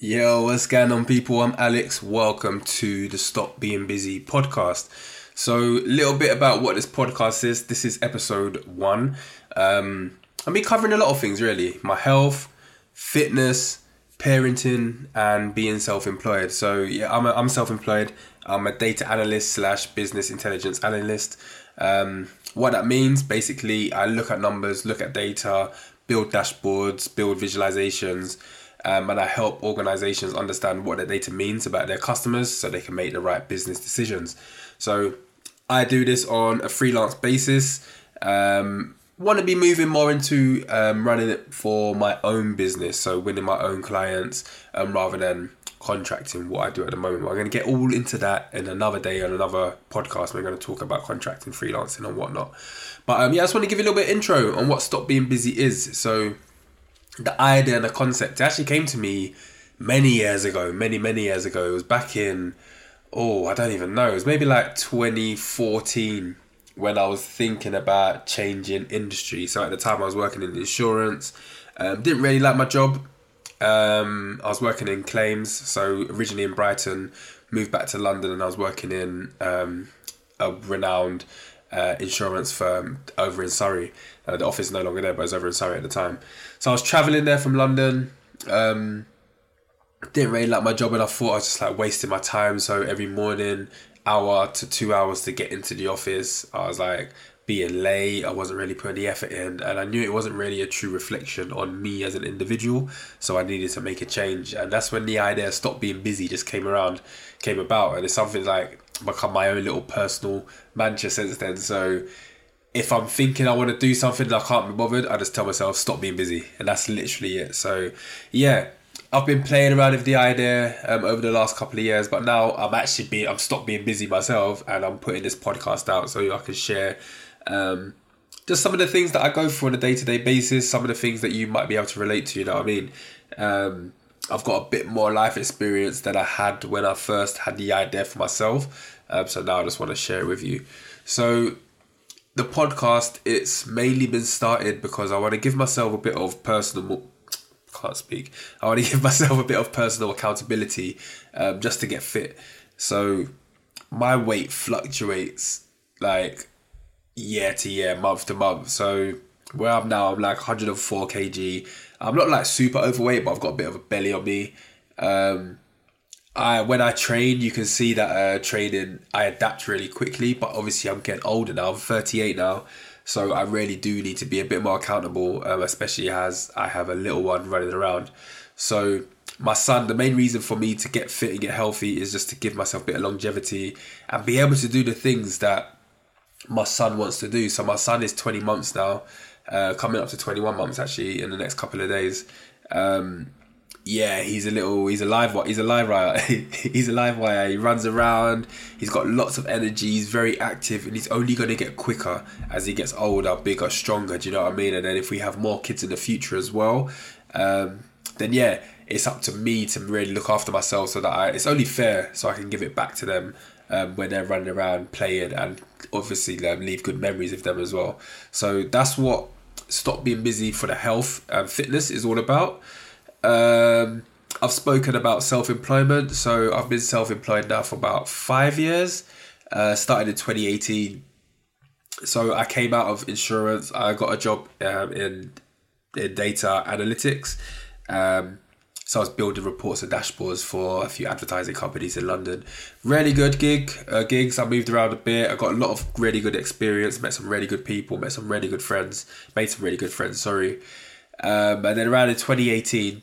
Yo, what's going on, people? I'm Alex. Welcome to the Stop Being Busy podcast. So, a little bit about what this podcast is. This is episode one. Um, I'll be covering a lot of things, really my health, fitness, parenting, and being self employed. So, yeah, I'm, I'm self employed. I'm a data analyst slash business intelligence analyst. Um, what that means basically, I look at numbers, look at data, build dashboards, build visualizations, um, and I help organizations understand what their data means about their customers so they can make the right business decisions. So I do this on a freelance basis. Um, want to be moving more into um, running it for my own business, so winning my own clients um, rather than contracting what I do at the moment. We're going to get all into that in another day on another podcast. We're going to talk about contracting, freelancing, and whatnot. But um, yeah, I just want to give you a little bit intro on what Stop Being Busy is. So the idea and the concept actually came to me many years ago, many many years ago. It was back in oh I don't even know. It was maybe like 2014 when I was thinking about changing industry. So at the time I was working in insurance. Um, didn't really like my job. Um, I was working in claims. So originally in Brighton, moved back to London, and I was working in um, a renowned uh, insurance firm over in Surrey. Uh, the office is no longer there, but I was over in Surrey at the time. So I was traveling there from London. Um, didn't really like my job, and I thought I was just like wasting my time. So every morning, hour to two hours to get into the office, I was like being late. I wasn't really putting the effort in, and I knew it wasn't really a true reflection on me as an individual. So I needed to make a change, and that's when the idea stop being busy just came around, came about, and it's something like become my own little personal mantra since then. So if I'm thinking I want to do something and I can't be bothered, I just tell myself stop being busy, and that's literally it. So yeah, I've been playing around with the idea um, over the last couple of years, but now I'm actually being I'm stopped being busy myself, and I'm putting this podcast out so I can share. Um, just some of the things that I go through on a day to day basis, some of the things that you might be able to relate to, you know what I mean? Um, I've got a bit more life experience than I had when I first had the idea for myself. Um, so now I just want to share it with you. So the podcast, it's mainly been started because I want to give myself a bit of personal. Can't speak. I want to give myself a bit of personal accountability, um, just to get fit. So my weight fluctuates like year to year, month to month. So where I'm now, I'm like 104 kg. I'm not like super overweight, but I've got a bit of a belly on me. Um, I when I train, you can see that uh, training I adapt really quickly. But obviously, I'm getting older now. I'm 38 now, so I really do need to be a bit more accountable, um, especially as I have a little one running around. So my son, the main reason for me to get fit and get healthy is just to give myself a bit of longevity and be able to do the things that my son wants to do. So my son is 20 months now uh, coming up to 21 months actually in the next couple of days. Um, yeah, he's a little, he's a live, he's a live wire. he's a live wire. He runs around. He's got lots of energy. He's very active, and he's only going to get quicker as he gets older, bigger, stronger. Do you know what I mean? And then if we have more kids in the future as well, um, then yeah, it's up to me to really look after myself so that I, it's only fair so I can give it back to them um, when they're running around playing and obviously um, leave good memories of them as well. So that's what stop being busy for the health and fitness is all about. Um, I've spoken about self employment, so I've been self employed now for about five years. Uh, started in 2018. So I came out of insurance. I got a job um, in in data analytics. Um, so I was building reports and dashboards for a few advertising companies in London. Really good gig, uh, gigs. I moved around a bit. I got a lot of really good experience. Met some really good people. Met some really good friends. Made some really good friends. Sorry. Um, and then around in 2018,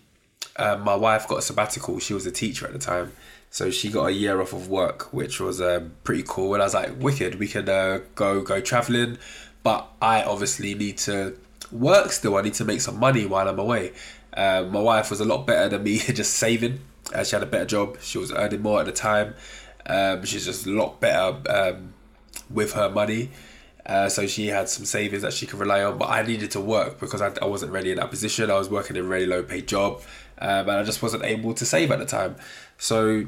um, my wife got a sabbatical. She was a teacher at the time. So she got a year off of work, which was um, pretty cool. And I was like, wicked, we can uh, go go traveling. But I obviously need to work still. I need to make some money while I'm away. Um, my wife was a lot better than me, just saving. Uh, she had a better job. She was earning more at the time. Um, she's just a lot better um, with her money. Uh, so she had some savings that she could rely on. But I needed to work because I, I wasn't really in that position. I was working in a really low paid job um, and I just wasn't able to save at the time. So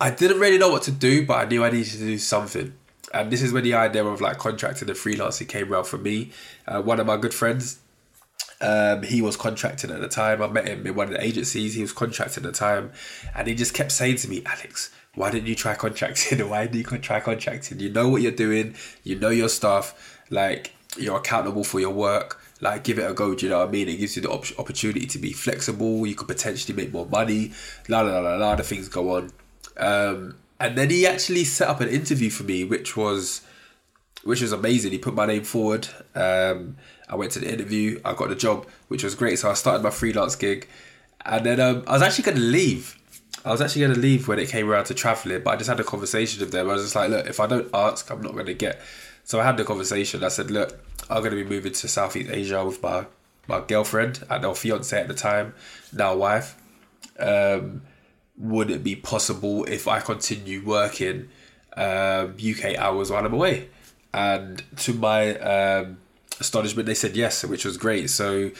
I didn't really know what to do, but I knew I needed to do something. And this is when the idea of like contracting and freelancing came around for me. Uh, one of my good friends, Um, he was contracted at the time. I met him in one of the agencies. He was contracted at the time, and he just kept saying to me, "Alex, why didn't you try contracting? Why didn't you try contracting? You know what you're doing. You know your stuff. Like you're accountable for your work. Like give it a go. Do you know what I mean? It gives you the op- opportunity to be flexible. You could potentially make more money. La la la la. The things go on. Um, and then he actually set up an interview for me, which was which was amazing. He put my name forward. Um, I went to the interview. I got the job, which was great. So I started my freelance gig, and then um, I was actually going to leave. I was actually going to leave when it came around to traveling, but I just had a conversation with them. I was just like, look, if I don't ask, I'm not going to get. So I had the conversation. I said, look, I'm going to be moving to Southeast Asia with my my girlfriend and our fiance at the time, now wife. Um, would it be possible if I continue working um, UK hours while I'm away? And to my um, astonishment, they said yes, which was great. So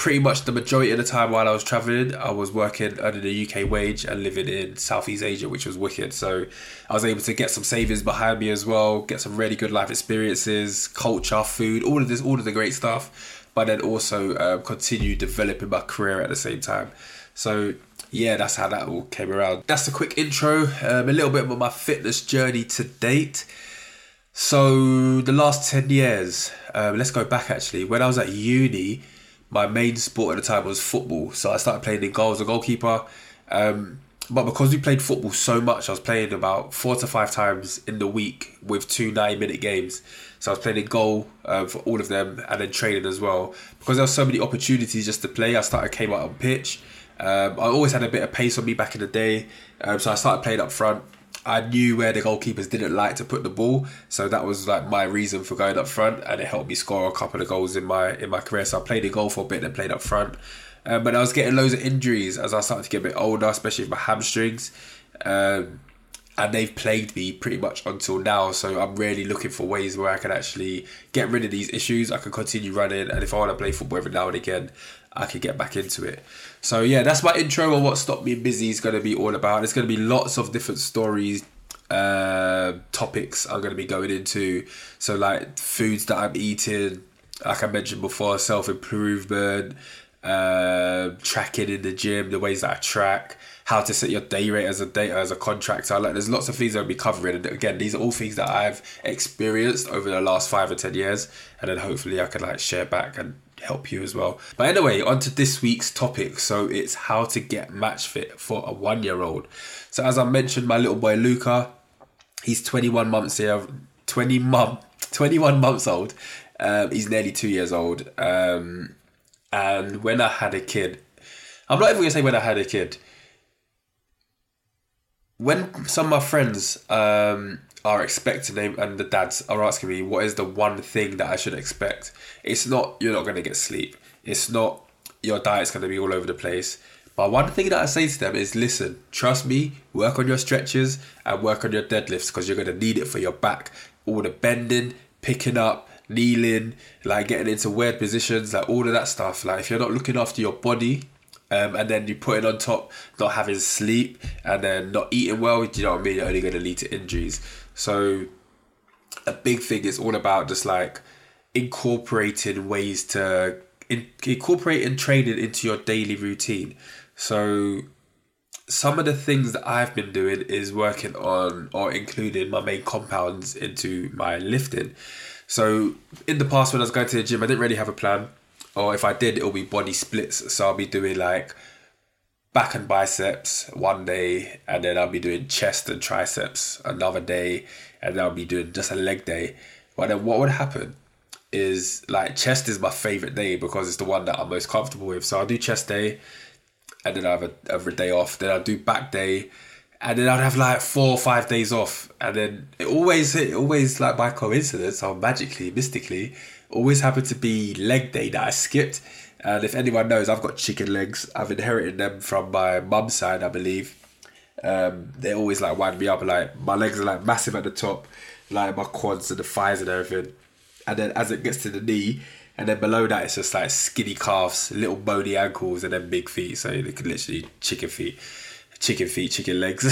pretty much the majority of the time while I was traveling, I was working under the UK wage and living in Southeast Asia, which was wicked. So I was able to get some savings behind me as well, get some really good life experiences, culture, food, all of this, all of the great stuff. But then also um, continue developing my career at the same time. So yeah, that's how that all came around. That's a quick intro, um, a little bit about my fitness journey to date. So the last 10 years, um, let's go back actually. When I was at uni, my main sport at the time was football. So I started playing in goal as a goalkeeper. Um, but because we played football so much, I was playing about four to five times in the week with two nine minute games. So I was playing in goal uh, for all of them and then training as well. Because there were so many opportunities just to play, I started came out on pitch. Um, I always had a bit of pace on me back in the day. Um, so I started playing up front. I knew where the goalkeepers didn't like to put the ball, so that was like my reason for going up front, and it helped me score a couple of goals in my in my career. So I played in goal for a bit, and played up front. Um, but I was getting loads of injuries as I started to get a bit older, especially with my hamstrings, um, and they've plagued me pretty much until now. So I'm really looking for ways where I can actually get rid of these issues. I can continue running, and if I want to play football every now and again, I could get back into it. So yeah, that's my intro on what Stop Being Busy is going to be all about. There's going to be lots of different stories, uh, topics I'm going to be going into. So like foods that I'm eating, like I mentioned before, self improvement, uh, tracking in the gym, the ways that I track, how to set your day rate as a day as a contractor. Like there's lots of things I'll be covering. And again, these are all things that I've experienced over the last five or ten years, and then hopefully I can like share back and help you as well. But anyway, on to this week's topic. So it's how to get match fit for a one year old. So as I mentioned, my little boy Luca, he's 21 months here, 20 mum, 21 months old. Um, he's nearly two years old. Um, and when I had a kid, I'm not even gonna say when I had a kid. When some of my friends um, are expecting them and the dads are asking me what is the one thing that I should expect. It's not you're not gonna get sleep. It's not your diet's gonna be all over the place. But one thing that I say to them is listen, trust me, work on your stretches and work on your deadlifts because you're gonna need it for your back. All the bending, picking up, kneeling, like getting into weird positions, like all of that stuff. Like if you're not looking after your body, um, and then you put it on top, not having sleep, and then not eating well, you know what I mean? You're only going to lead to injuries. So a big thing is all about just like incorporating ways to in, incorporating training into your daily routine. So some of the things that I've been doing is working on or including my main compounds into my lifting. So in the past when I was going to the gym, I didn't really have a plan. Or if I did, it'll be body splits. So I'll be doing like back and biceps one day, and then I'll be doing chest and triceps another day, and then I'll be doing just a leg day. But then what would happen is like chest is my favorite day because it's the one that I'm most comfortable with. So I'll do chest day, and then I have a, a day off. Then I'll do back day, and then I'd have like four or five days off, and then it always it always like by coincidence or magically, mystically, always happened to be leg day that I skipped and if anyone knows, I've got chicken legs. I've inherited them from my mum's side, I believe. Um, they always like wind me up. Like my legs are like massive at the top, like my quads and the thighs and everything. And then as it gets to the knee, and then below that it's just like skinny calves, little bony ankles, and then big feet. So they could literally chicken feet, chicken feet, chicken legs.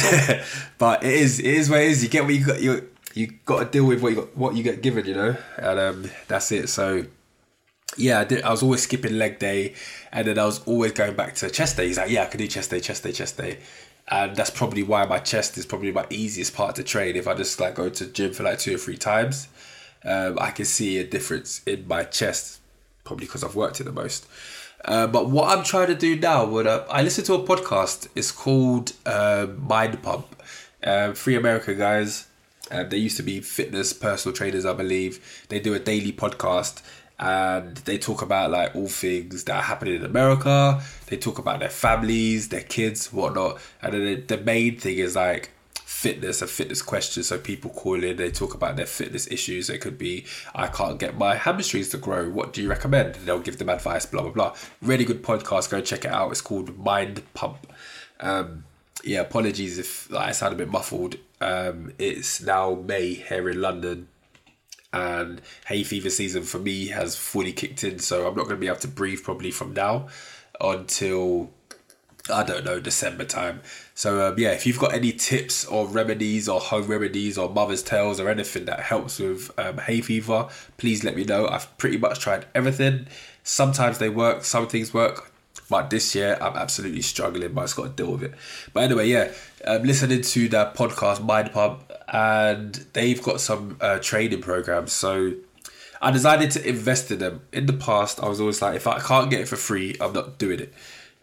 but it is it is what it is. You get what you got. You you got to deal with what you got, what you get given. You know, and um, that's it. So yeah, I, did, I was always skipping leg day, and then I was always going back to chest day. He's like, yeah, I can do chest day, chest day, chest day, and that's probably why my chest is probably my easiest part to train. If I just like go to gym for like two or three times, um, I can see a difference in my chest, probably because I've worked it the most. Uh, but what I'm trying to do now, when uh, I listen to a podcast. It's called uh, Mind Pump. Uh, Free America guys. Uh, they used to be fitness personal trainers, I believe. They do a daily podcast and they talk about like all things that are happening in America. They talk about their families, their kids, whatnot. And then the, main thing is like fitness and fitness questions. So people call in, they talk about their fitness issues. It could be, I can't get my hamstrings to grow. What do you recommend? They'll give them advice, blah, blah, blah. Really good podcast. Go check it out. It's called Mind Pump. Um, yeah, apologies if like, I sound a bit muffled. Um, it's now May here in London and hay fever season for me has fully kicked in so i'm not going to be able to breathe probably from now until i don't know december time. So um, yeah if you've got any tips or remedies or home remedies or mother's tales or anything that helps with um, hay fever please let me know. I've pretty much tried everything. Sometimes they work some things work but this year I'm absolutely struggling, but I just got to deal with it. But anyway, yeah, I'm listening to that podcast, Mind Pump, and they've got some uh, training programs. So I decided to invest in them. In the past, I was always like, if I can't get it for free, I'm not doing it.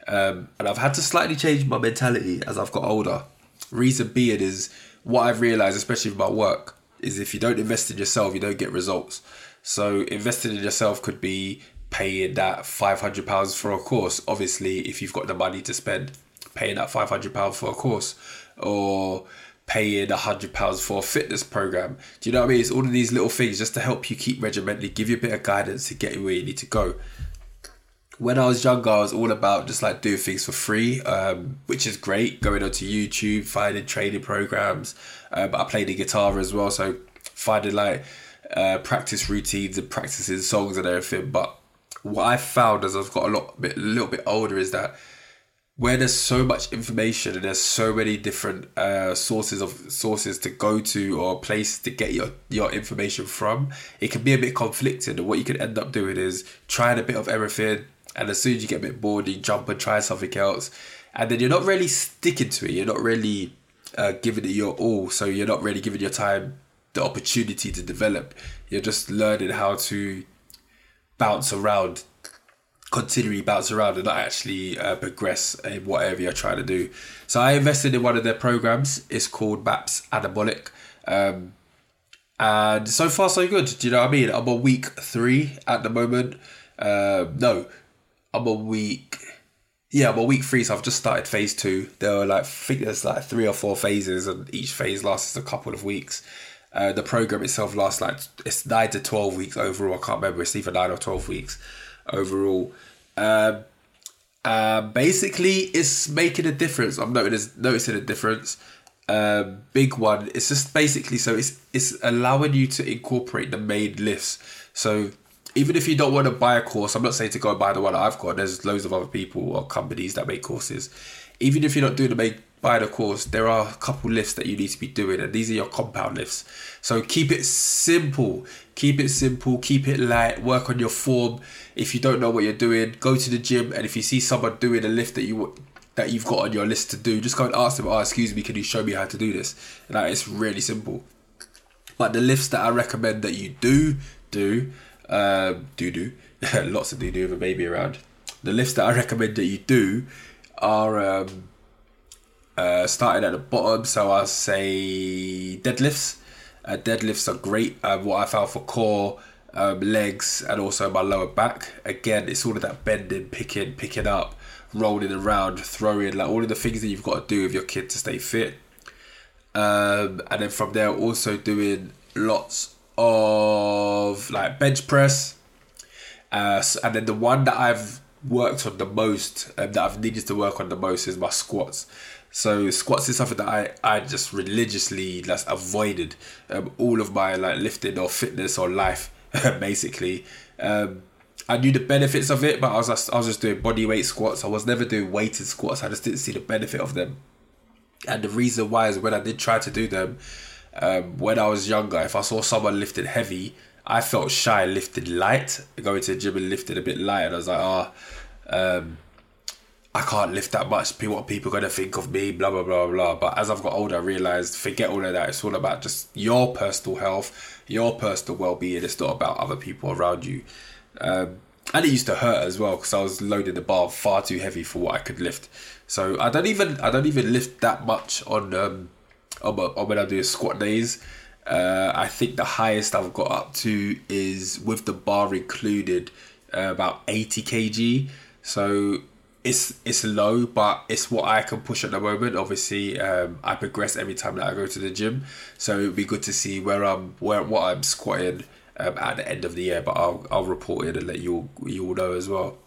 Um, and I've had to slightly change my mentality as I've got older. Reason being is what I've realized, especially with my work, is if you don't invest in yourself, you don't get results. So investing in yourself could be paying that £500 for a course. Obviously, if you've got the money to spend, paying that £500 for a course or paying a £100 for a fitness program. Do you know what I mean? It's all of these little things just to help you keep regimentally, give you a bit of guidance to get you where you need to go. When I was younger, I was all about just like doing things for free, um, which is great. Going onto YouTube, finding training programs. But I played the guitar as well, so finding like uh, practice routines and practicing songs and everything. But what I found as I've got a lot bit a little bit older is that where there's so much information and there's so many different uh, sources of sources to go to or places to get your, your information from, it can be a bit conflicted. And what you can end up doing is trying a bit of everything, and as soon as you get a bit bored, you jump and try something else, and then you're not really sticking to it. You're not really uh, giving it your all, so you're not really giving your time the opportunity to develop. You're just learning how to bounce around, continually bounce around and not actually uh, progress in whatever you're trying to do. So I invested in one of their programs. It's called MAPS Anabolic. Um, and so far so good. Do you know what I mean? I'm on week three at the moment. Uh, no, I'm on week. Yeah, I'm on week three, so I've just started phase two. There are like I think there's like three or four phases, and each phase lasts a couple of weeks. Uh, the program itself lasts like it's nine to twelve weeks overall. I can't remember. It's either nine or twelve weeks overall. Um, uh, basically, it's making a difference. I'm noticing, noticing a difference. Um, big one. It's just basically so it's it's allowing you to incorporate the main lifts. So even if you don't want to buy a course, I'm not saying to go buy the one I've got. There's loads of other people or companies that make courses. Even if you're not doing the main buy the course, there are a couple lifts that you need to be doing, and these are your compound lifts. So keep it simple, keep it simple, keep it light, work on your form. If you don't know what you're doing, go to the gym, and if you see someone doing a lift that you that you've got on your list to do, just go and ask them, oh, excuse me, can you show me how to do this? Like, it's really simple. But the lifts that I recommend that you do, do, um, do, do, lots of do do with a baby around. The lifts that I recommend that you do are um, uh, starting at the bottom, so I'll say deadlifts. Uh, deadlifts are great. Uh, what I found for core, um, legs, and also my lower back. Again, it's all of that bending, picking, picking up, rolling around, throwing, like all of the things that you've got to do with your kid to stay fit. Um, and then from there, also doing lots of like bench press. Uh, and then the one that I've worked on the most, um, that I've needed to work on the most, is my squats. So squats is something that I, I just religiously just avoided um, all of my like lifting or fitness or life basically. Um, I knew the benefits of it, but I was just, I was just doing body weight squats. I was never doing weighted squats. I just didn't see the benefit of them. And the reason why is when I did try to do them, um, when I was younger, if I saw someone lifting heavy, I felt shy lifting light, going to the gym and lifting a bit light, and I was like, oh, um, I can't lift that much. What people gonna think of me? Blah blah blah blah. But as I've got older, I realized forget all of that. It's all about just your personal health, your personal well being. It's not about other people around you. Um, and it used to hurt as well because I was loading the bar far too heavy for what I could lift. So I don't even I don't even lift that much on um I do squat days. Uh, I think the highest I've got up to is with the bar included uh, about 80 kg. So it's it's low, but it's what I can push at the moment. Obviously, um, I progress every time that I go to the gym, so it'd be good to see where I'm where what I'm squatting um, at the end of the year. But I'll I'll report it and let you you all know as well.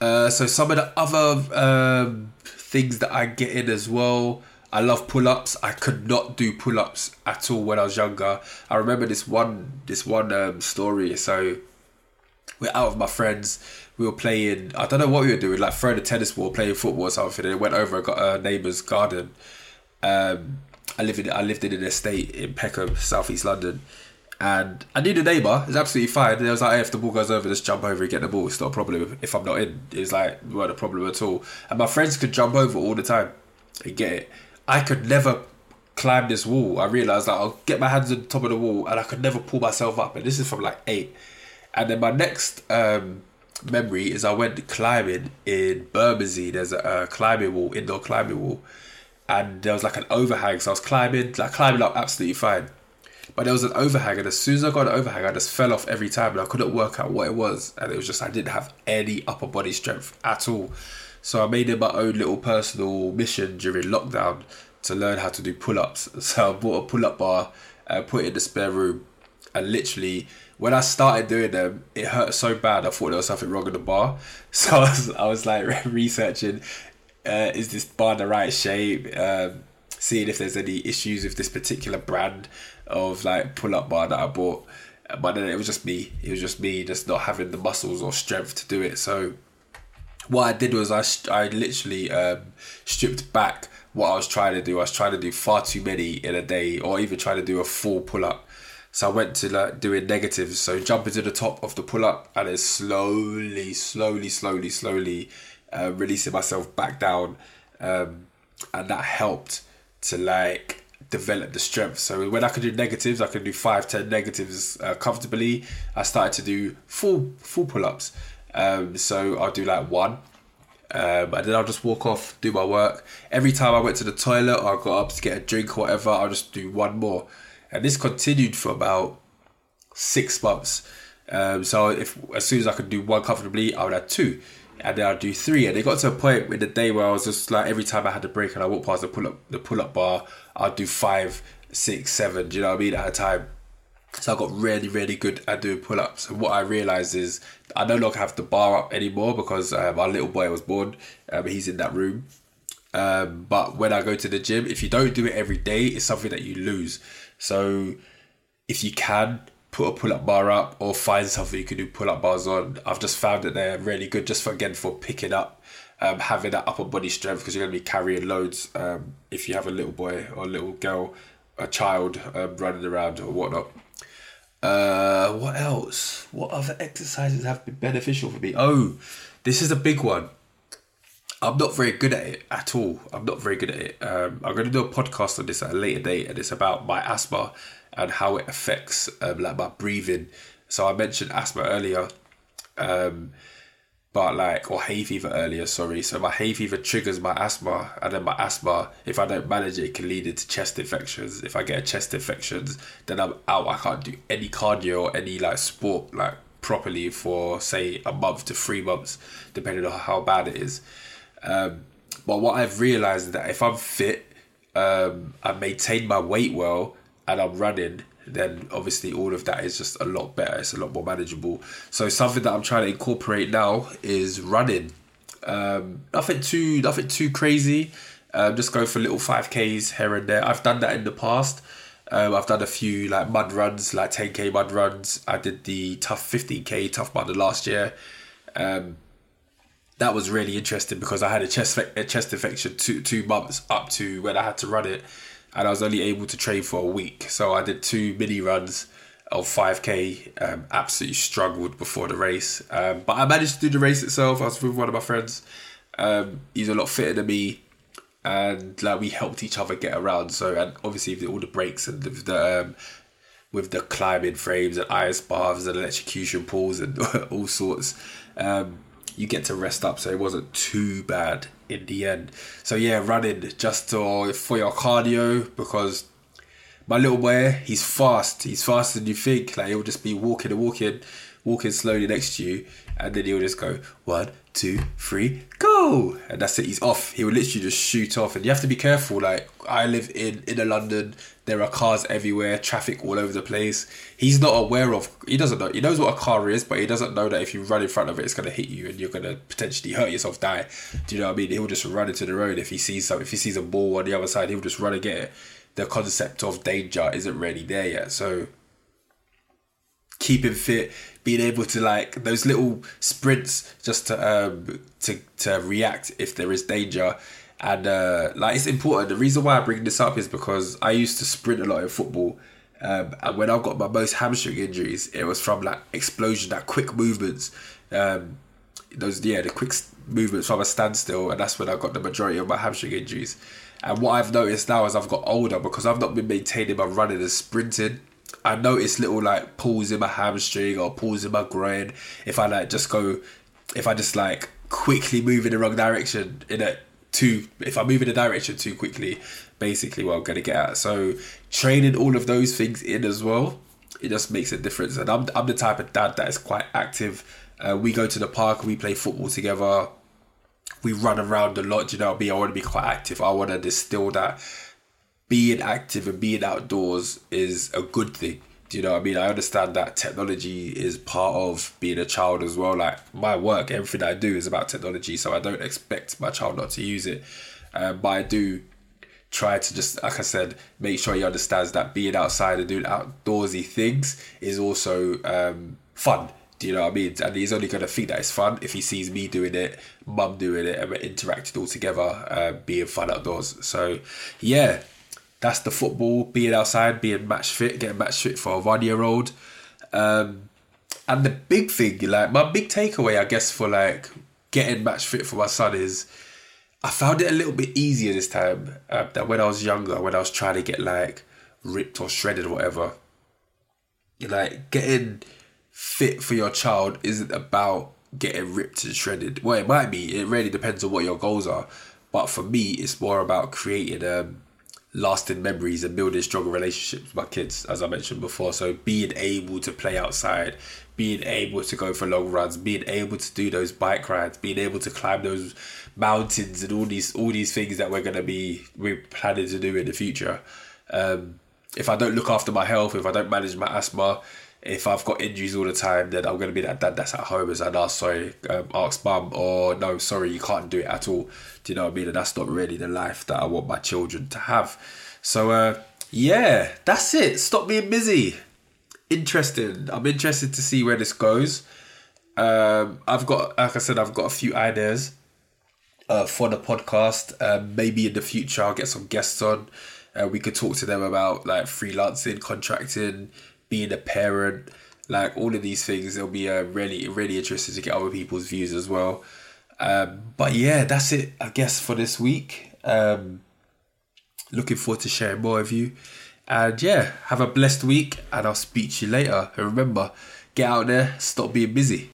Uh, so some of the other um, things that I get in as well. I love pull ups. I could not do pull ups at all when I was younger. I remember this one this one um, story. So we're out with my friends we were playing. I don't know what we were doing, like throwing a tennis ball, playing football or something. And it went over. I got a neighbour's garden. Um, I live in I lived in an estate in Peckham, southeast London, and I knew the neighbour. It's absolutely fine. And it was like, hey, if the ball goes over, just jump over and get the ball. It's not a problem. If I'm not in, it's like not a problem at all. And my friends could jump over all the time and get it. I could never climb this wall. I realised that I'll get my hands on the top of the wall and I could never pull myself up. And this is from like eight. And then my next um, memory is I went climbing in Bermondsey. There's a, a climbing wall, indoor climbing wall, and there was like an overhang. So I was climbing, like climbing up absolutely fine. But there was an overhang, and as soon as I got an overhang, I just fell off every time, and I couldn't work out what it was. And it was just I didn't have any upper body strength at all. So I made it my own little personal mission during lockdown to learn how to do pull ups. So I bought a pull up bar, uh, put it in the spare room, and literally when I started doing them, it hurt so bad. I thought there was something wrong with the bar. So I was, I was like researching, uh, is this bar the right shape? Um, seeing if there's any issues with this particular brand of like pull up bar that I bought. But then it was just me. It was just me just not having the muscles or strength to do it. So what I did was I, I literally um, stripped back what I was trying to do. I was trying to do far too many in a day, or even trying to do a full pull up so I went to like doing negatives, so jumping to the top of the pull up and then slowly, slowly, slowly, slowly uh, releasing myself back down, um, and that helped to like develop the strength. So when I could do negatives, I could do five, ten negatives uh, comfortably. I started to do full full pull ups. Um, so I'll do like one, um, and then I'll just walk off, do my work. Every time I went to the toilet or I got up to get a drink or whatever, I'll just do one more and this continued for about six months. Um, so if as soon as I could do one comfortably, I would have two, and then I'd do three. And it got to a point in the day where I was just like every time I had a break and I walked past the pull up the pull up bar, I'd do five, six, seven. Do you know what I mean at a time? So I got really, really good at doing pull ups. And what I realized is I no longer have the bar up anymore because um, our little boy was born. Um, he's in that room. Um, but when I go to the gym, if you don't do it every day, it's something that you lose. So if you can put a pull up bar up or find something you can do pull up bars on, I've just found that they're really good just for again for picking up, um, having that upper body strength because you're going to be carrying loads um, if you have a little boy or a little girl, a child um, running around or whatnot. Uh, what else? What other exercises have been beneficial for me? Oh, this is a big one. I'm not very good at it at all. I'm not very good at it. Um, I'm going to do a podcast on this at a later date, and it's about my asthma and how it affects um, like my breathing. So I mentioned asthma earlier, um, but like or hay fever earlier. Sorry. So my hay fever triggers my asthma, and then my asthma, if I don't manage it, it can lead into chest infections. If I get a chest infections, then I'm out. I can't do any cardio or any like sport like properly for say a month to three months, depending on how bad it is. Um, but what I've realized is that if I'm fit, um, I maintain my weight well, and I'm running, then obviously all of that is just a lot better. It's a lot more manageable. So something that I'm trying to incorporate now is running. Um, nothing too nothing too crazy. Um, just go for little five k's here and there. I've done that in the past. Um, I've done a few like mud runs, like 10k mud runs. I did the tough 15k tough mud last year. Um, that was really interesting because I had a chest a chest infection two two months up to when I had to run it, and I was only able to train for a week. So I did two mini runs, of 5k um, absolutely struggled before the race. Um, but i managed to do the race itself. I was with one of my friends. Um, he's a lot fitter than me. And like we helped each other get around. So and obviously with all the breaks and the, the um, with the climbing frames and ice baths and electrocution pools and all sorts um, you get to rest up so it wasn't too bad in the end so yeah running just to, for your cardio because my little boy, he's fast. He's faster than you think. Like he'll just be walking and walking, walking slowly next to you, and then he'll just go one, two, three, go, Oh, and that's it. He's off. He will literally just shoot off, and you have to be careful. Like I live in inner London. There are cars everywhere, traffic all over the place. He's not aware of. He doesn't know. He knows what a car is, but he doesn't know that if you run in front of it, it's gonna hit you, and you're gonna potentially hurt yourself, die. Do you know what I mean? He'll just run into the road if he sees some. If he sees a ball on the other side, he'll just run and get it the concept of danger isn't really there yet. So keeping fit, being able to like those little sprints just to um to to react if there is danger. And uh, like it's important. The reason why I bring this up is because I used to sprint a lot in football. Um, and when I got my most hamstring injuries, it was from like explosion, that quick movements. Um, those yeah, the quick movements from a standstill, and that's when I got the majority of my hamstring injuries. And what I've noticed now as I've got older, because I've not been maintaining my running and sprinting, I notice little like pulls in my hamstring or pulls in my groin. If I like just go, if I just like quickly move in the wrong direction in a too, if I move in a direction too quickly, basically what I'm gonna get at. So training all of those things in as well, it just makes a difference. And I'm I'm the type of dad that is quite active. Uh, we go to the park, we play football together we run around a lot. You know, me, I want to be quite active. I want to distill that being active and being outdoors is a good thing. Do you know what I mean? I understand that technology is part of being a child as well. Like my work, everything I do is about technology, so I don't expect my child not to use it. Um, but I do try to just, like I said, make sure he understands that being outside and doing outdoorsy things is also um, fun. Do you know what I mean? And he's only going to think that it's fun if he sees me doing it, mum doing it, and we're interacting all together, uh, being fun outdoors. So, yeah, that's the football, being outside, being match fit, getting match fit for a one year old. Um, and the big thing, like, my big takeaway, I guess, for like getting match fit for my son is I found it a little bit easier this time uh, than when I was younger, when I was trying to get like ripped or shredded or whatever. Like, getting fit for your child isn't about getting ripped and shredded. Well, it might be. It really depends on what your goals are. But for me, it's more about creating um, lasting memories and building stronger relationships with my kids, as I mentioned before. So being able to play outside, being able to go for long runs, being able to do those bike rides, being able to climb those mountains and all these all these things that we're gonna be we're planning to do in the future. Um, if I don't look after my health, if I don't manage my asthma, if I've got injuries all the time, then I'm going to be that dad that's at home as an ask, sorry, um, ask mum, or no, sorry, you can't do it at all. Do you know what I mean? And that's not really the life that I want my children to have. So, uh, yeah, that's it. Stop being busy. Interesting. I'm interested to see where this goes. Um, I've got, like I said, I've got a few ideas uh, for the podcast. Um, maybe in the future, I'll get some guests on. Uh, we could talk to them about like freelancing, contracting, being a parent, like all of these things. It'll be uh, really, really interesting to get other people's views as well. Um, but yeah, that's it, I guess, for this week. Um, looking forward to sharing more of you. And yeah, have a blessed week, and I'll speak to you later. And remember, get out there, stop being busy.